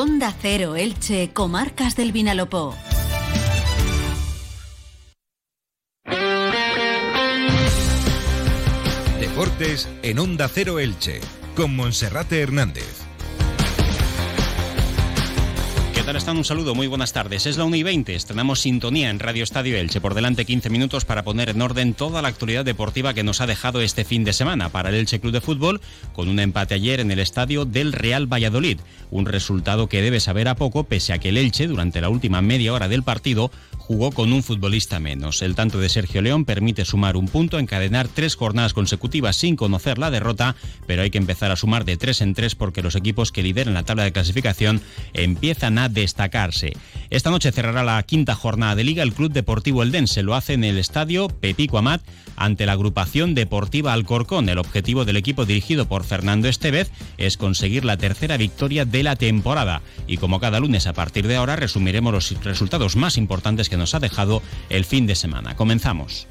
Onda Cero Elche, Comarcas del Vinalopó. Deportes en Onda Cero Elche, con Monserrate Hernández. Tal están? Un saludo, muy buenas tardes. Es la 1 y 20, estrenamos sintonía en Radio Estadio Elche. Por delante 15 minutos para poner en orden toda la actualidad deportiva que nos ha dejado este fin de semana para el Elche Club de Fútbol, con un empate ayer en el estadio del Real Valladolid. Un resultado que debe saber a poco, pese a que el Elche, durante la última media hora del partido, jugó con un futbolista menos. El tanto de Sergio León permite sumar un punto, encadenar tres jornadas consecutivas sin conocer la derrota, pero hay que empezar a sumar de tres en tres porque los equipos que lideran la tabla de clasificación empiezan a destacarse. Esta noche cerrará la quinta jornada de liga el Club Deportivo Eldense. Lo hace en el estadio Pepico Amat ante la agrupación deportiva Alcorcón. El objetivo del equipo dirigido por Fernando Estevez es conseguir la tercera victoria de la temporada. Y como cada lunes a partir de ahora resumiremos los resultados más importantes que nos ha dejado el fin de semana. Comenzamos.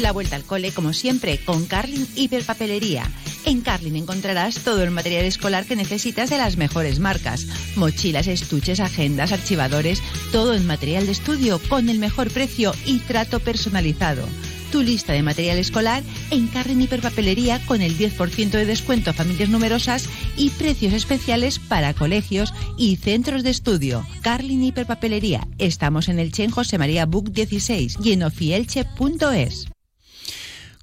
La vuelta al cole, como siempre, con Carlin Hiperpapelería. En Carlin encontrarás todo el material escolar que necesitas de las mejores marcas. Mochilas, estuches, agendas, archivadores, todo en material de estudio con el mejor precio y trato personalizado tu lista de material escolar en Carren Hiperpapelería con el 10% de descuento a familias numerosas y precios especiales para colegios y centros de estudio. Carlin Hiperpapelería. Estamos en el Chen José María Book 16 y en ofielche.es.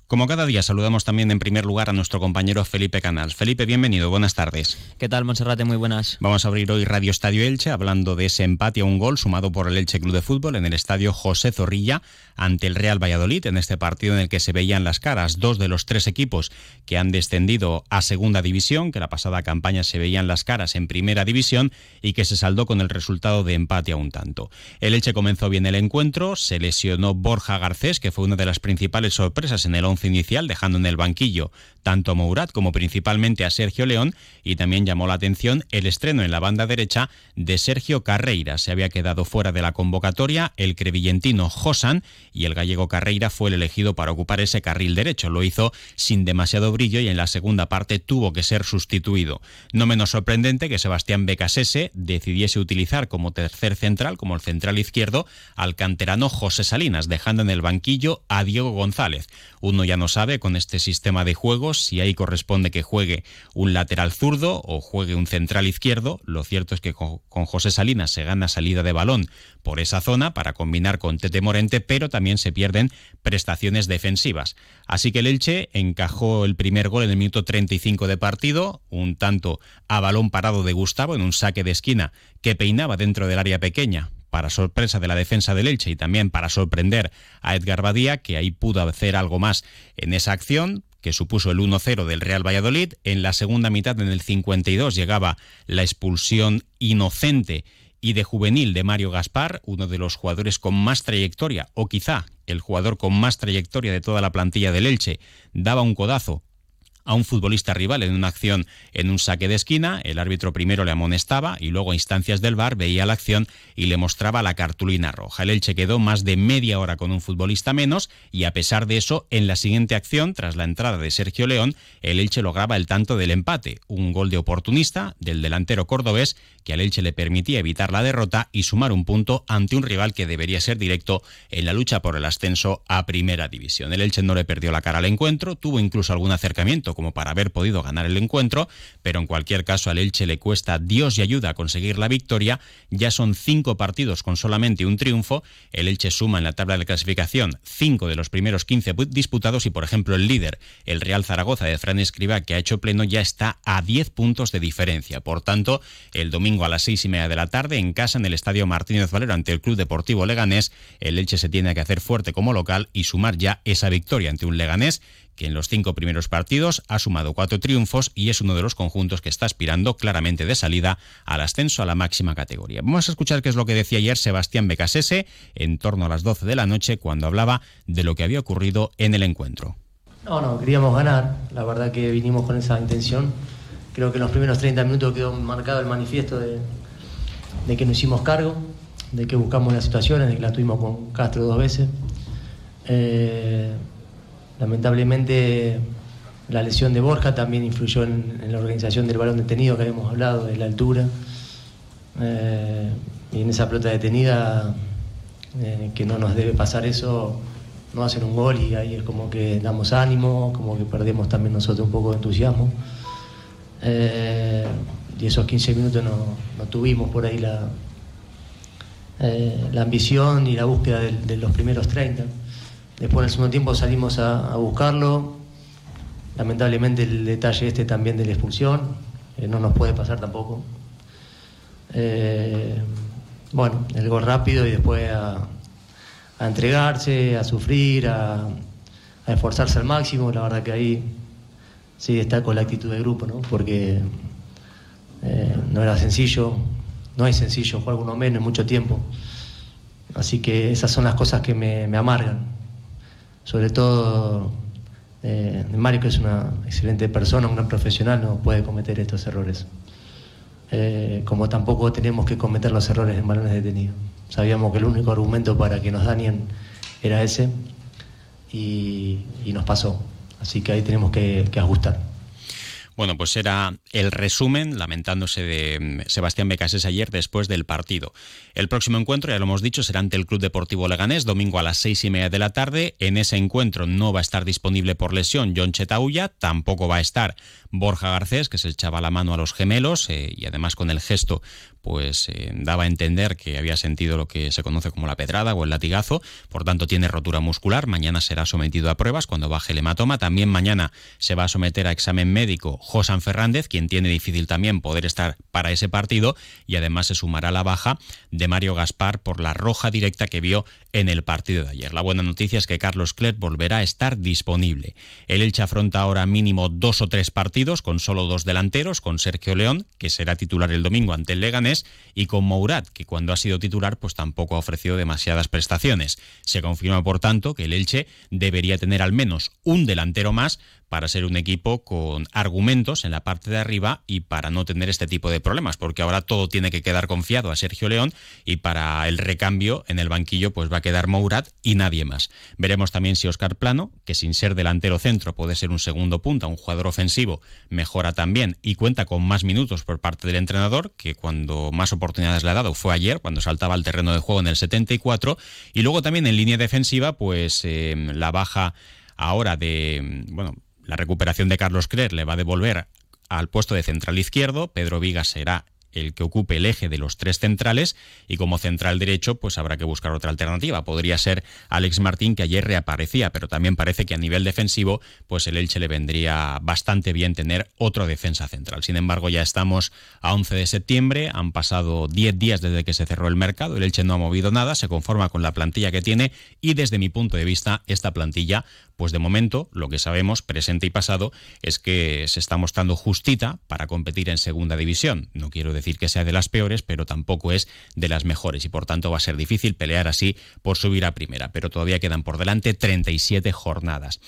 Como cada día, saludamos también en primer lugar a nuestro compañero Felipe Canals. Felipe, bienvenido, buenas tardes. ¿Qué tal, Monserrate? Muy buenas. Vamos a abrir hoy Radio Estadio Elche hablando de ese empate a un gol sumado por el Elche Club de Fútbol en el estadio José Zorrilla ante el Real Valladolid, en este partido en el que se veían las caras dos de los tres equipos que han descendido a segunda división, que la pasada campaña se veían las caras en primera división y que se saldó con el resultado de empate a un tanto. El Elche comenzó bien el encuentro, se lesionó Borja Garcés, que fue una de las principales sorpresas en el inicial, dejando en el banquillo tanto a Mourat como principalmente a Sergio León, y también llamó la atención el estreno en la banda derecha de Sergio Carreira. Se había quedado fuera de la convocatoria el crevillentino Josan y el gallego Carreira fue el elegido para ocupar ese carril derecho. Lo hizo sin demasiado brillo y en la segunda parte tuvo que ser sustituido. No menos sorprendente que Sebastián Becasese decidiese utilizar como tercer central, como el central izquierdo, al canterano José Salinas, dejando en el banquillo a Diego González. Uno ya no sabe con este sistema de juegos si ahí corresponde que juegue un lateral zurdo o juegue un central izquierdo. Lo cierto es que con José Salinas se gana salida de balón por esa zona para combinar con Tete Morente, pero también se pierden prestaciones defensivas. Así que el Elche encajó el primer gol en el minuto 35 de partido, un tanto a balón parado de Gustavo en un saque de esquina que peinaba dentro del área pequeña, para sorpresa de la defensa del Elche y también para sorprender a Edgar Badía, que ahí pudo hacer algo más en esa acción que supuso el 1-0 del Real Valladolid. En la segunda mitad, en el 52, llegaba la expulsión inocente y de juvenil de Mario Gaspar, uno de los jugadores con más trayectoria, o quizá el jugador con más trayectoria de toda la plantilla del Elche, daba un codazo a un futbolista rival en una acción en un saque de esquina. El árbitro primero le amonestaba y luego a instancias del bar veía la acción y le mostraba la cartulina roja. El Elche quedó más de media hora con un futbolista menos y a pesar de eso, en la siguiente acción, tras la entrada de Sergio León, el Elche lograba el tanto del empate, un gol de oportunista del delantero cordobés que al Elche le permitía evitar la derrota y sumar un punto ante un rival que debería ser directo en la lucha por el ascenso a Primera División. El Elche no le perdió la cara al encuentro, tuvo incluso algún acercamiento como para haber podido ganar el encuentro, pero en cualquier caso al Elche le cuesta Dios y ayuda a conseguir la victoria. Ya son cinco partidos con solamente un triunfo. El Elche suma en la tabla de clasificación cinco de los primeros 15 disputados y, por ejemplo, el líder, el Real Zaragoza de Fran Escriba, que ha hecho pleno, ya está a 10 puntos de diferencia. Por tanto, el domingo a las seis y media de la tarde, en casa, en el Estadio Martínez Valero, ante el Club Deportivo Leganés, el Elche se tiene que hacer fuerte como local y sumar ya esa victoria ante un Leganés que en los cinco primeros partidos ha sumado cuatro triunfos y es uno de los conjuntos que está aspirando claramente de salida al ascenso a la máxima categoría. Vamos a escuchar qué es lo que decía ayer Sebastián Becasese en torno a las 12 de la noche cuando hablaba de lo que había ocurrido en el encuentro. No, no, queríamos ganar, la verdad que vinimos con esa intención. Creo que en los primeros 30 minutos quedó marcado el manifiesto de, que nos hicimos cargo, de que buscamos las situaciones, de que la tuvimos con Castro dos veces. Eh, lamentablemente La lesión de Borja también influyó en, la organización del balón detenido que habíamos hablado, de la altura. Eh, y en esa pelota detenida, eh, que no nos debe pasar eso, no hacen un gol y ahí es como que damos ánimo, como que perdemos también nosotros un poco de entusiasmo. Eh, y esos 15 minutos no, tuvimos por ahí la, la ambición y la búsqueda de, los primeros 30. Después en el segundo tiempo salimos a buscarlo, Lamentablemente el detalle este también de la expulsión, eh, no nos puede pasar tampoco. Eh, bueno, el gol rápido y después a, entregarse, a sufrir, a, esforzarse al máximo. La verdad que ahí sí destaco la actitud del grupo, ¿no? porque eh, no era sencillo, no es sencillo jugar uno menos en mucho tiempo. Así que esas son las cosas que me, me amargan. Sobre todo eh, Mario, que es una excelente persona, un gran profesional, no puede cometer estos errores. Eh, como tampoco tenemos que cometer los errores en balones detenidos. Sabíamos que el único argumento para que nos dañen era ese y, nos pasó. Así que ahí tenemos que ajustar. Bueno, pues era el resumen, lamentándose de mm, Sebastián Becasés ayer después del partido. El próximo encuentro, ya lo hemos dicho, será ante el Club Deportivo Leganés, domingo a las seis y media de la tarde. En ese encuentro no va a estar disponible por lesión John Chetauya, tampoco va a estar Borja Garcés, que se echaba la mano a los gemelos eh, y además con el gesto pues eh, daba a entender que había sentido lo que se conoce como la pedrada o el latigazo, por tanto tiene rotura muscular, mañana será sometido a pruebas cuando baje el hematoma, también mañana se va a someter a examen médico Josan Fernández, quien tiene difícil también poder estar para ese partido y además se sumará la baja de Mario Gaspar por la roja directa que vio en el partido de ayer. La buena noticia es que Carlos Clerc volverá a estar disponible. El Elche afronta ahora mínimo dos o tres partidos con solo dos delanteros, con Sergio León, que será titular el domingo ante el Leganés, y con Mourad, que cuando ha sido titular pues tampoco ha ofrecido demasiadas prestaciones. Se confirma, por tanto, que el Elche debería tener al menos un delantero más para ser un equipo con argumentos en la parte de arriba y para no tener este tipo de problemas, porque ahora todo tiene que quedar confiado a Sergio León y para el recambio en el banquillo pues va a quedar Mourad y nadie más. Veremos también si Oscar Plano, que sin ser delantero centro puede ser un segundo punta, un jugador ofensivo, mejora también y cuenta con más minutos por parte del entrenador, que cuando más oportunidades le ha dado fue ayer, cuando saltaba al terreno de juego en el 74, y luego también en línea defensiva, pues eh, la baja ahora de, bueno, la recuperación de Carlos Crer le va a devolver al puesto de central izquierdo. Pedro Vigas será el que ocupe el eje de los tres centrales y como central derecho pues habrá que buscar otra alternativa. Podría ser Alex Martín que ayer reaparecía, pero también parece que a nivel defensivo pues el Elche le vendría bastante bien tener otro defensa central. Sin embargo ya estamos a 11 de septiembre, han pasado 10 días desde que se cerró el mercado, el Elche no ha movido nada, se conforma con la plantilla que tiene y desde mi punto de vista esta plantilla pues de momento lo que sabemos presente y pasado es que se está mostrando justita para competir en segunda división. No quiero decir que sea de las peores, pero tampoco es de las mejores y por tanto va a ser difícil pelear así por subir a primera, pero todavía quedan por delante 37 jornadas.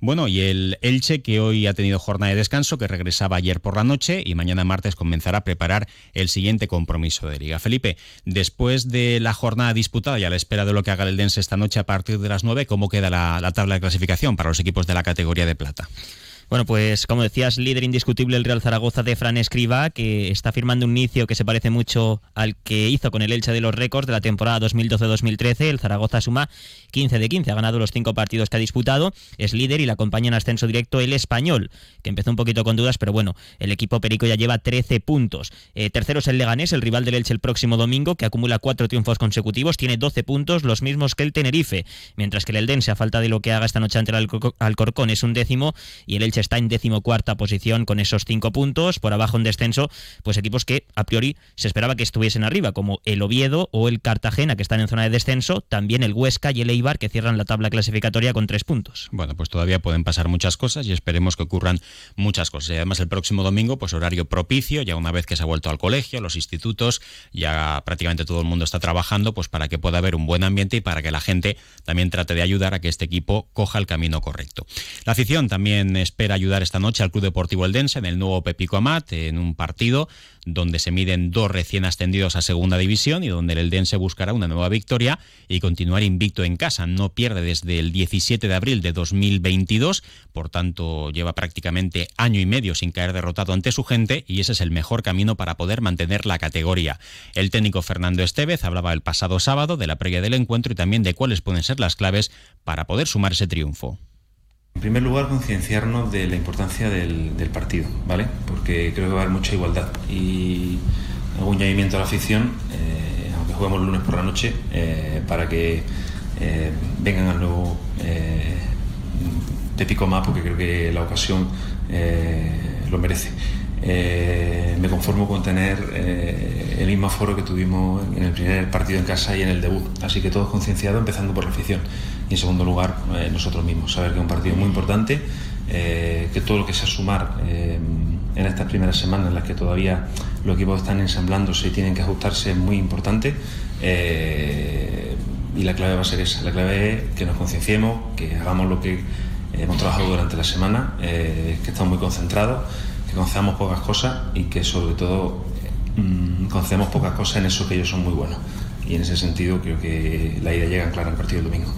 Bueno, y el Elche, que hoy ha tenido jornada de descanso, que regresaba ayer por la noche y mañana martes comenzará a preparar el siguiente compromiso de Liga. Felipe, después de la jornada disputada y a la espera de lo que haga el Dense esta noche a partir de las 9, ¿cómo queda la tabla de clasificación para los equipos de la categoría de plata? Bueno, pues como decías, líder indiscutible el Real Zaragoza de Fran Escriba, que está firmando un inicio que se parece mucho al que hizo con el Elche de los récords de la temporada 2012-2013. El Zaragoza suma 15 de 15, ha ganado los cinco partidos que ha disputado, es líder y le acompaña en ascenso directo el Español, que empezó un poquito con dudas, pero bueno, el equipo perico ya lleva 13 puntos. Eh, tercero es el Leganés, el rival del Elche el próximo domingo, que acumula cuatro triunfos consecutivos, tiene 12 puntos, los mismos que el Tenerife, mientras que el Eldense, a falta de lo que haga esta noche ante el Alcorcón, es un décimo y el Elche está en decimocuarta posición con esos cinco puntos. Por abajo en descenso, pues equipos que a priori se esperaba que estuviesen arriba, como el Oviedo o el Cartagena, que están en zona de descenso. También el Huesca y el Eibar, que cierran la tabla clasificatoria con tres puntos. Bueno, pues todavía pueden pasar muchas cosas y esperemos que ocurran muchas cosas. Y además el próximo domingo, pues horario propicio, ya una vez que se ha vuelto al colegio, los institutos, ya prácticamente todo el mundo está trabajando, pues para que pueda haber un buen ambiente y para que la gente también trate de ayudar a que este equipo coja el camino correcto. La afición también espera ayudar esta noche al Club Deportivo Eldense en el nuevo Pepico Amat, en un partido donde se miden dos recién ascendidos a segunda división y donde el Eldense buscará una nueva victoria y continuar invicto en casa. No pierde desde el 17 de abril de 2022, por tanto lleva prácticamente año y medio sin caer derrotado ante su gente y ese es el mejor camino para poder mantener la categoría. El técnico Fernando Estevez hablaba el pasado sábado de la previa del encuentro y también de cuáles pueden ser las claves para poder sumar ese triunfo. En primer lugar, concienciarnos de la importancia del, partido, ¿vale? Porque creo que va a haber mucha igualdad y algún llamamiento a la afición, eh, aunque juguemos el lunes por la noche, eh, para que eh, vengan al nuevo de Pico más, porque creo que la ocasión lo merece. Me conformo con tener el mismo aforo que tuvimos en el primer partido en casa y en el debut. Así que todos concienciados, empezando por la afición. Y en segundo lugar eh, nosotros mismos, saber que es un partido muy importante, eh, que todo lo que sea sumar eh, en estas primeras semanas en las que todavía los equipos están ensamblándose y tienen que ajustarse es muy importante. Y la clave va a ser esa, la clave es que nos concienciemos, que hagamos lo que hemos trabajado durante la semana, que estamos muy concentrados, que concedamos pocas cosas y que sobre todo mm, concedemos pocas cosas en eso que ellos son muy buenos. Y en ese sentido creo que la idea llega clara al partido del domingo.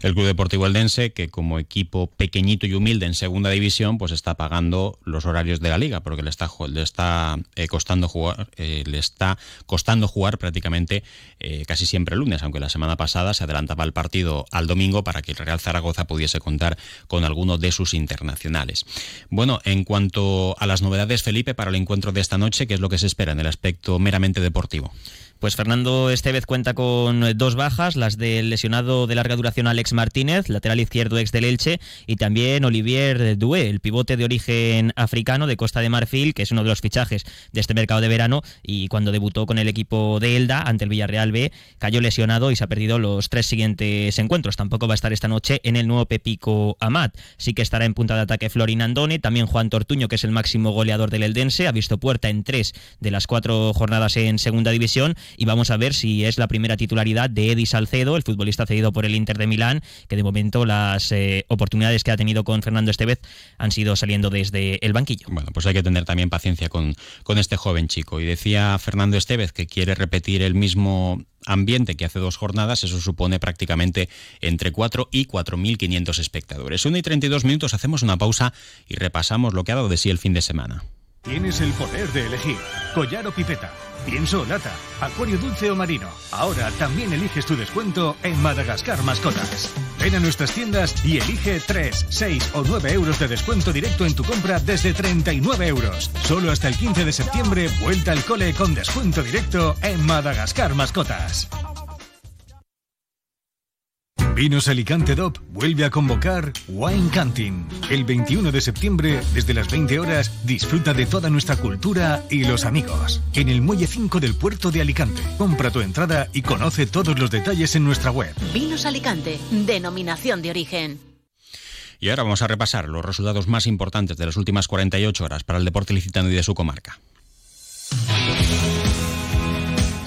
El Club Deportivo Eldense, que como equipo pequeñito y humilde en segunda división, pues está pagando los horarios de la liga, porque le está, le está eh, costando jugar, eh, le está costando jugar prácticamente eh, casi siempre el lunes, aunque la semana pasada se adelantaba el partido al domingo para que el Real Zaragoza pudiese contar con alguno de sus internacionales. Bueno, en cuanto a las novedades, Felipe, para el encuentro de esta noche, ¿qué es lo que se espera en el aspecto meramente deportivo? Pues Fernando Estevez cuenta con dos bajas, las del lesionado de larga duración Alex Martínez, lateral izquierdo ex del Elche, y también Olivier Doué, el pivote de origen africano de Costa de Marfil, que es uno de los fichajes de este mercado de verano, y cuando debutó con el equipo de Elda ante el Villarreal B, cayó lesionado y se ha perdido los tres siguientes encuentros. Tampoco va a estar esta noche en el nuevo Pepico Amat. Sí que estará en punta de ataque Florin Andone, también Juan Tortuño, que es el máximo goleador del Eldense, ha visto puerta en tres de las cuatro jornadas en segunda división y vamos a ver si es la primera titularidad de Eddie Salcedo, el futbolista cedido por el Inter de Milán, que de momento las eh, oportunidades que ha tenido con Fernando Estevez han sido saliendo desde el banquillo. Bueno, pues hay que tener también paciencia con, con este joven chico. Y decía Fernando Estevez que quiere repetir el mismo ambiente que hace dos jornadas, eso supone prácticamente entre 4 y 4.500 espectadores. 1 y 32 minutos, hacemos una pausa y repasamos lo que ha dado de sí el fin de semana. Tienes el poder de elegir collar o pipeta, pienso o lata, acuario dulce o marino. Ahora también eliges tu descuento en Madagascar Mascotas. Ven a nuestras tiendas y elige 3, 6 o 9 euros de descuento directo en tu compra desde 39 euros. Solo hasta el 15 de septiembre, vuelta al cole con descuento directo en Madagascar Mascotas. Vinos Alicante DOP vuelve a convocar Wine Canting. El 21 de septiembre, desde las 20 horas, disfruta de toda nuestra cultura y los amigos. En el Muelle 5 del puerto de Alicante. Compra tu entrada y conoce todos los detalles en nuestra web. Vinos Alicante, denominación de origen. Y ahora vamos a repasar los resultados más importantes de las últimas 48 horas para el deporte licitano y de su comarca.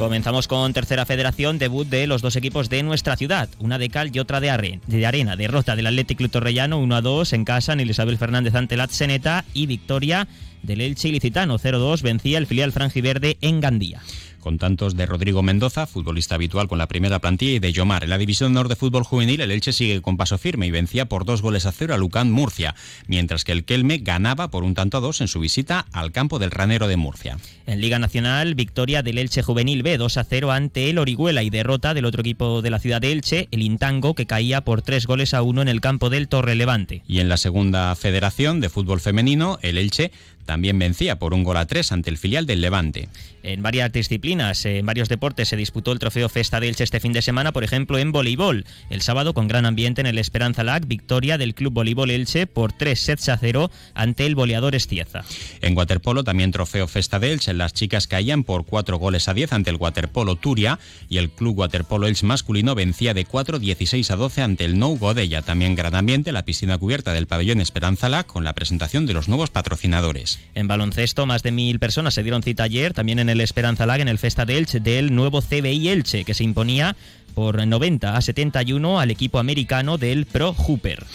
Comenzamos con tercera federación, debut de los dos equipos de nuestra ciudad, una de cal y otra de, arena. Derrota del Athletic Club Torrellano 1 a 2 en casa en Isabel Fernández ante la Seneta y victoria del Elche Ilicitano 0-2 vencía el filial franjiverde en Gandía con tantos de Rodrigo Mendoza, futbolista habitual con la primera plantilla, y de Yomar. En la División Norte de Fútbol Juvenil, el Elche sigue con paso firme y vencía por dos goles a cero a Lucán Murcia, mientras que el Kelme ganaba por un tanto a dos en su visita al campo del Ranero de Murcia. En Liga Nacional, victoria del Elche Juvenil B 2 a 0 ante el Orihuela y derrota del otro equipo de la ciudad de Elche, el Intango, que caía por tres goles a uno en el campo del Torre Levante. Y en la segunda federación de fútbol femenino, el Elche también vencía por un gol a tres ante el filial del Levante. En varias disciplinas, en varios deportes se disputó el trofeo Festa de Elche este fin de semana, por ejemplo en voleibol. El sábado con gran ambiente en el Esperanza Lag, victoria del Club Voleibol Elche por tres sets a cero ante el goleador Estieza. En waterpolo también trofeo Festa de Elche, las chicas caían por cuatro goles a diez ante el waterpolo Turia y el Club Waterpolo Elche masculino vencía de 4 16 a 12 ante el Nou Godella. También gran ambiente la piscina cubierta del pabellón Esperanza Lag con la presentación de los nuevos patrocinadores. En baloncesto más de mil personas se dieron cita ayer también en el Esperanza Lag en el Festa de Elche del nuevo CBI Elche, que se imponía por 90 a 71 al equipo americano del Pro Hooper.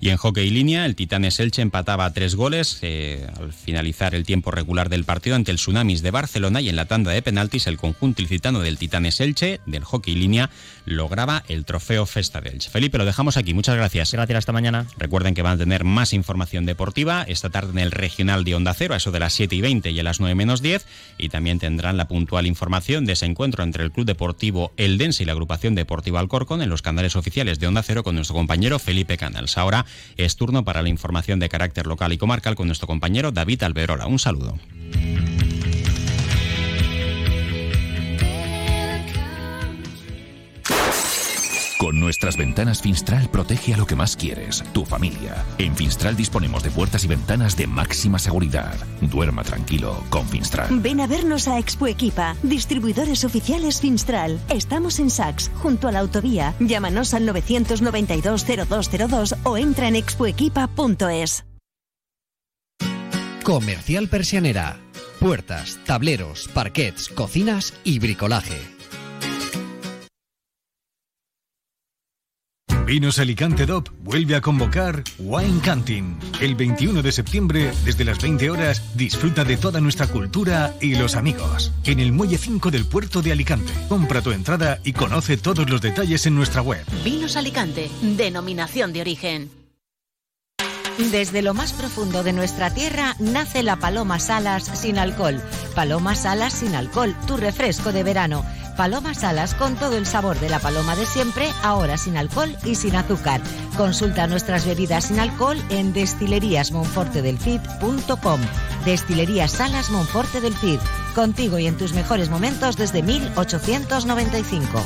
Y en hockey línea, el Titanes Elche empataba tres goles eh, al finalizar el tiempo regular del partido ante el Tsunamis de Barcelona y en la tanda de penaltis el conjunto ilicitano del Titanes Elche del hockey línea lograba el trofeo Festa de Elche. Felipe, lo dejamos aquí. Muchas gracias. Gracias, hasta mañana. Recuerden que van a tener más información deportiva esta tarde en el regional de Onda Cero, a eso de las 7 y 20 y a las 9 menos 10. Y también tendrán la puntual información de ese encuentro entre el Club Deportivo Eldense y la agrupación deportiva Alcorcón en los canales oficiales de Onda Cero con nuestro compañero Felipe Canals. Ahora es turno para la información de carácter local y comarcal con nuestro compañero David Alberola. Un saludo. Con nuestras ventanas Finstral protege a lo que más quieres, tu familia. En Finstral disponemos de puertas y ventanas de máxima seguridad. Duerma tranquilo con Finstral. Ven a vernos a Expo Equipa, distribuidores oficiales Finstral. Estamos en Sax, junto a la autovía. Llámanos al 992-0202 o entra en expoequipa.es. Comercial Persianera. Puertas, tableros, parquets, cocinas y bricolaje. Vinos Alicante DOP vuelve a convocar Wine Canting. El 21 de septiembre, desde las 20 horas, disfruta de toda nuestra cultura y los amigos. En el Muelle 5 del puerto de Alicante. Compra tu entrada y conoce todos los detalles en nuestra web. Vinos Alicante, denominación de origen. Desde lo más profundo de nuestra tierra nace la Paloma Salas sin alcohol. Paloma Salas sin alcohol, tu refresco de verano. Paloma Salas con todo el sabor de la paloma de siempre, ahora sin alcohol y sin azúcar. Consulta nuestras bebidas sin alcohol en destileríasmonfortedelcid.com. Destilerías Salas Monforte del Cid, contigo y en tus mejores momentos desde 1895.